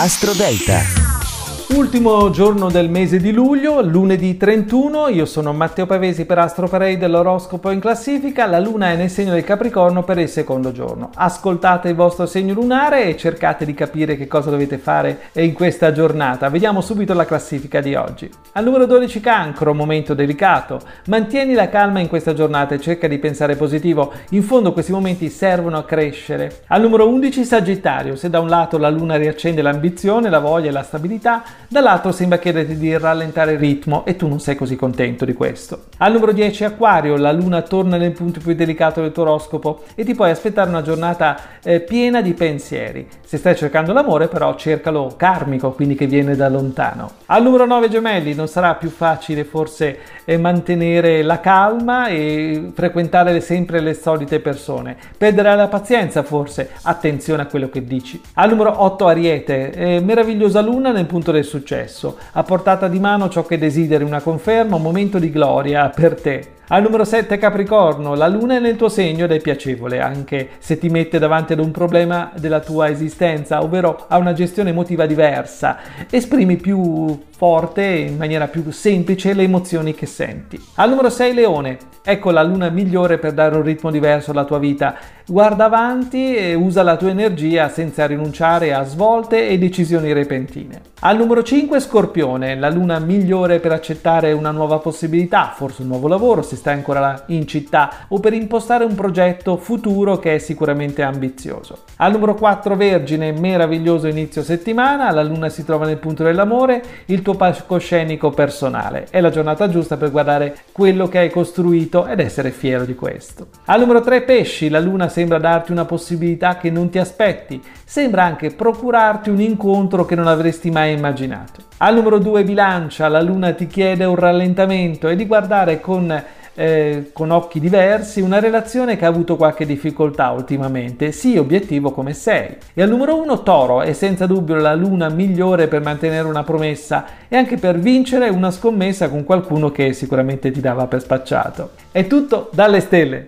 Astro Delta. Ultimo giorno del mese di luglio, lunedì 31, io sono Matteo Pavesi per Astro Parade dell'oroscopo in classifica, la luna è nel segno del Capricorno per il secondo giorno. Ascoltate il vostro segno lunare e cercate di capire che cosa dovete fare in questa giornata. Vediamo subito la classifica di oggi. Al numero 12 Cancro, momento delicato. Mantieni la calma in questa giornata e cerca di pensare positivo. In fondo questi momenti servono a crescere. Al numero 11 Sagittario, se da un lato la luna riaccende l'ambizione, la voglia e la stabilità, dall'altro sembra chiederti di rallentare il ritmo e tu non sei così contento di questo. Al numero 10 Aquario, la luna torna nel punto più delicato del tuo oroscopo e ti puoi aspettare una giornata eh, piena di pensieri. Se stai cercando l'amore però cercalo karmico, quindi che viene da lontano. Al numero 9 Gemelli, non sarà più facile forse eh, mantenere la calma e frequentare sempre le solite persone. Perderai la pazienza forse, attenzione a quello che dici. Al numero 8 Ariete, eh, meravigliosa luna nel punto del successo, a portata di mano ciò che desideri, una conferma, un momento di gloria per te. Al numero 7 Capricorno, la luna è nel tuo segno ed è piacevole anche se ti mette davanti ad un problema della tua esistenza, ovvero a una gestione emotiva diversa. Esprimi più forte, in maniera più semplice, le emozioni che senti. Al numero 6 Leone, ecco la luna migliore per dare un ritmo diverso alla tua vita. Guarda avanti e usa la tua energia senza rinunciare a svolte e decisioni repentine. Al numero 5 Scorpione, la luna migliore per accettare una nuova possibilità, forse un nuovo lavoro se stai ancora in città o per impostare un progetto futuro che è sicuramente ambizioso. Al numero 4 Vergine, meraviglioso inizio settimana, la luna si trova nel punto dell'amore, il tuo palcoscenico personale. È la giornata giusta per guardare quello che hai costruito ed essere fiero di questo. Al numero 3 Pesci, la luna sembra darti una possibilità che non ti aspetti, sembra anche procurarti un incontro che non avresti mai immaginato. Al numero 2 bilancia, la luna ti chiede un rallentamento e di guardare con eh, con occhi diversi una relazione che ha avuto qualche difficoltà ultimamente, sii obiettivo come sei. E al numero 1 Toro è senza dubbio la luna migliore per mantenere una promessa e anche per vincere una scommessa con qualcuno che sicuramente ti dava per spacciato. È tutto dalle stelle!